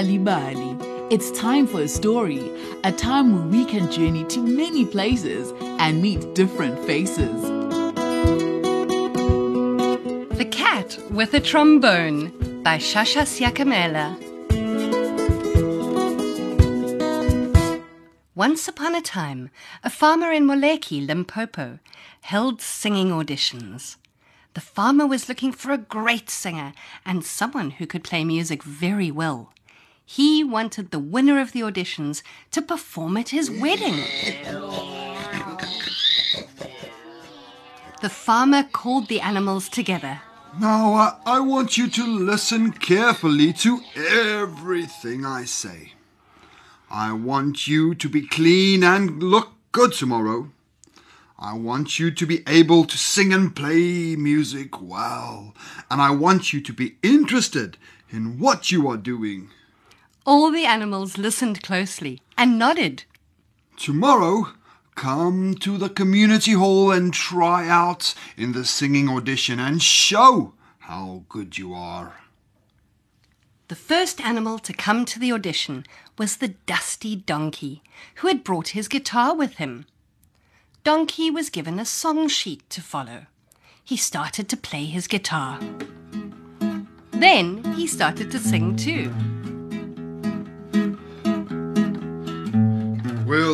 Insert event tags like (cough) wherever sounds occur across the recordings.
Bali. It's time for a story, a time where we can journey to many places and meet different faces. The Cat with a Trombone by Shasha Seakamela. Once upon a time, a farmer in Moleki, Limpopo, held singing auditions. The farmer was looking for a great singer and someone who could play music very well. He wanted the winner of the auditions to perform at his wedding. The farmer called the animals together. Now, I want you to listen carefully to everything I say. I want you to be clean and look good tomorrow. I want you to be able to sing and play music well, and I want you to be interested in what you are doing. All the animals listened closely and nodded. Tomorrow, come to the community hall and try out in the singing audition and show how good you are. The first animal to come to the audition was the dusty donkey, who had brought his guitar with him. Donkey was given a song sheet to follow. He started to play his guitar. Then he started to sing too.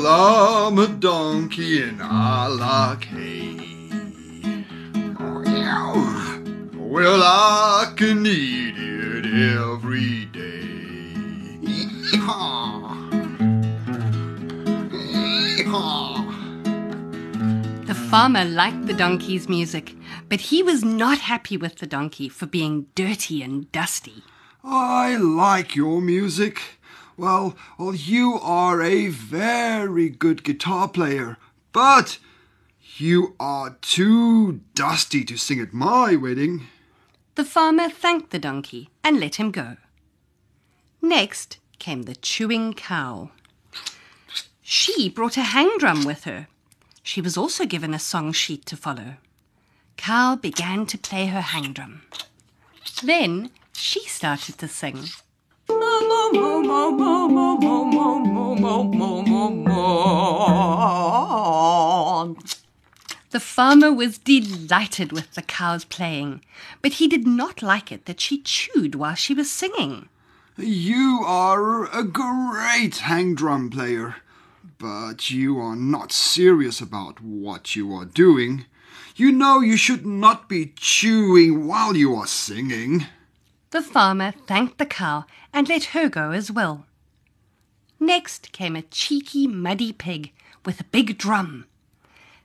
Well, I'm a donkey and I like hay. Well, I can eat it every day. Yeehaw. Yeehaw. The farmer liked the donkey's music, but he was not happy with the donkey for being dirty and dusty. I like your music. Well, well, you are a very good guitar player, but you are too dusty to sing at my wedding. The farmer thanked the donkey and let him go. Next came the chewing cow. She brought a hang drum with her. She was also given a song sheet to follow. Cow began to play her hang drum. Then she started to sing. The farmer was delighted with the cow's playing, but he did not like it that she chewed while she was singing. You are a great hang drum player, but you are not serious about what you are doing. You know you should not be chewing while you are singing. The farmer thanked the cow and let her go as well. Next came a cheeky, muddy pig with a big drum.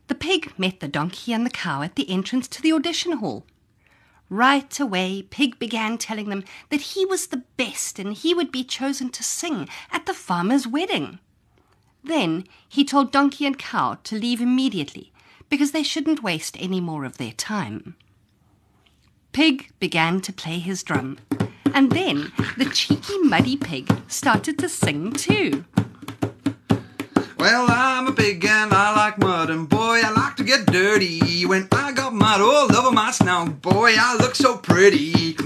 The pig met the donkey and the cow at the entrance to the audition hall. Right away, Pig began telling them that he was the best and he would be chosen to sing at the farmer's wedding. Then he told Donkey and Cow to leave immediately because they shouldn't waste any more of their time. Pig began to play his drum, and then the cheeky, muddy pig started to sing too. Well, I'm a pig and I like mud, and boy, I like to get dirty. When I got mud all over my snout, boy, I look so pretty.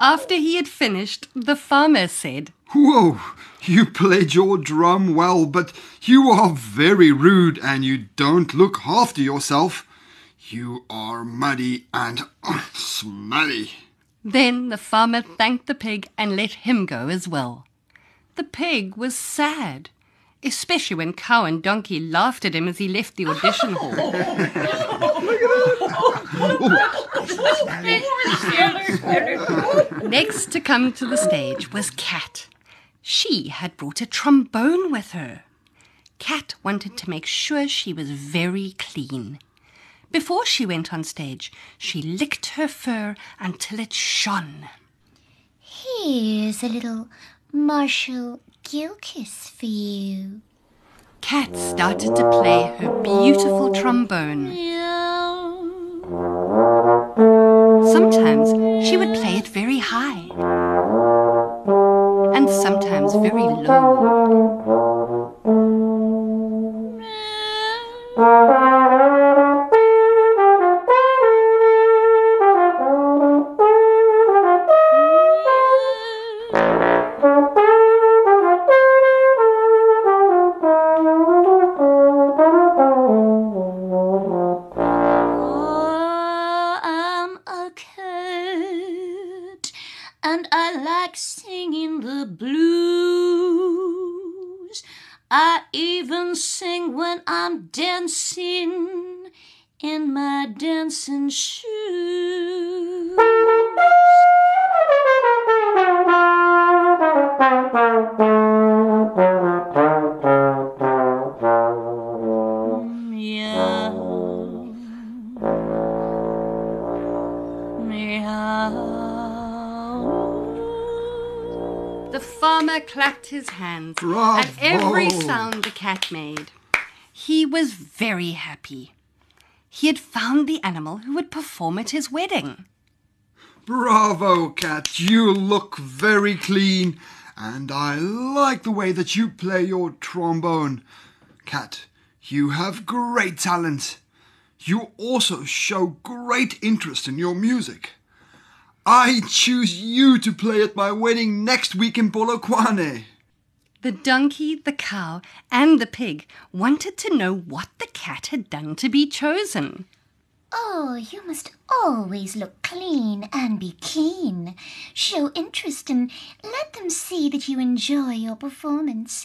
After he had finished, the farmer said, Whoa, you played your drum well, but you are very rude and you don't look after yourself. You are muddy and uh, smelly. Then the farmer thanked the pig and let him go as well. The pig was sad, especially when cow and donkey laughed at him as he left the audition hall. (laughs) (laughs) Next to come to the stage was Cat. She had brought a trombone with her. Cat wanted to make sure she was very clean. Before she went on stage, she licked her fur until it shone. Here's a little Marshall Gilkis for you. Cat started to play her beautiful trombone. Sometimes she would play it very high, and sometimes very low. Even sing when I'm dancing in my dancing shoes. Farmer clapped his hands Bravo! at every sound the cat made. He was very happy. He had found the animal who would perform at his wedding. Bravo, cat. You look very clean, and I like the way that you play your trombone. Cat, you have great talent. You also show great interest in your music. I choose you to play at my wedding next week in Polokwane. The donkey, the cow, and the pig wanted to know what the cat had done to be chosen. Oh, you must always look clean and be keen. Show interest and let them see that you enjoy your performance.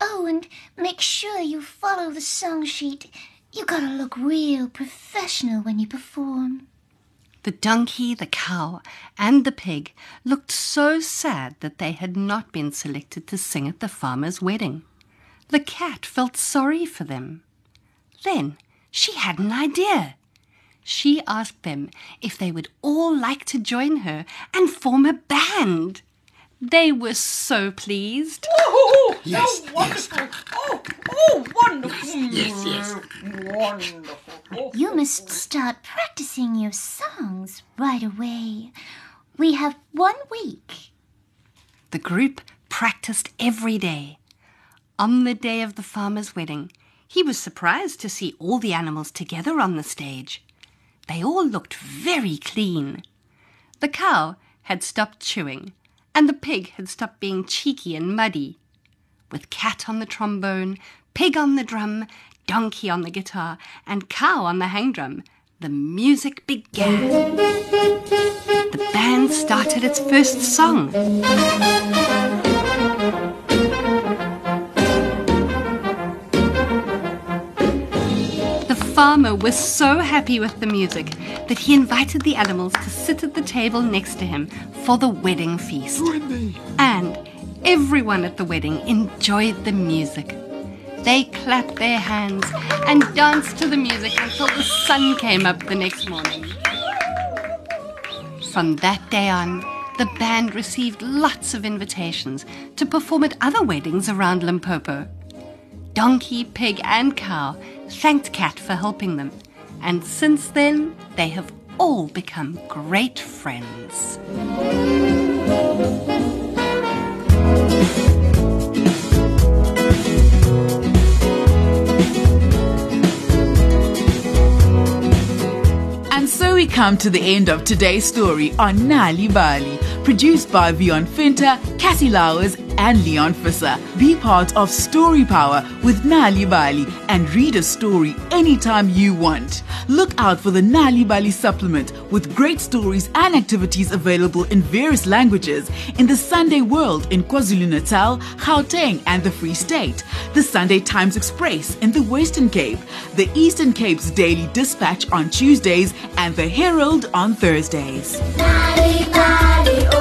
Oh, and make sure you follow the song sheet. You gotta look real professional when you perform. The donkey, the cow, and the pig looked so sad that they had not been selected to sing at the farmer's wedding. The cat felt sorry for them. Then she had an idea. She asked them if they would all like to join her and form a band. They were so pleased. Oh, Yes, oh, wonderful. Oh, oh, wonderful. Yes, yes. Wonderful. You must start practicing your songs right away. We have one week. The group practiced every day. On the day of the farmer's wedding, he was surprised to see all the animals together on the stage. They all looked very clean. The cow had stopped chewing, and the pig had stopped being cheeky and muddy. With cat on the trombone, pig on the drum, donkey on the guitar, and cow on the hang drum, the music began. The band started its first song. The farmer was so happy with the music that he invited the animals to sit at the table next to him for the wedding feast. And everyone at the wedding enjoyed the music. They clapped their hands and danced to the music until the sun came up the next morning. From that day on, the band received lots of invitations to perform at other weddings around Limpopo. Donkey, pig, and cow thanked Cat for helping them, and since then they have all become great friends. And so we come to the end of today's story on Nal'ibali, produced by Vion Finta, Cassie Lowers, and Leon Fisser. Be part of Story Power with Nal'ibali and read a story anytime you want. Look out for the Nal'ibali supplement with great stories and activities available in various languages in the Sunday World in KwaZulu Natal, Gauteng, and the Free State, the Sunday Times Express in the Western Cape, the Eastern Cape's Daily Dispatch on Tuesdays, and the Herald on Thursdays. Bali, Bali,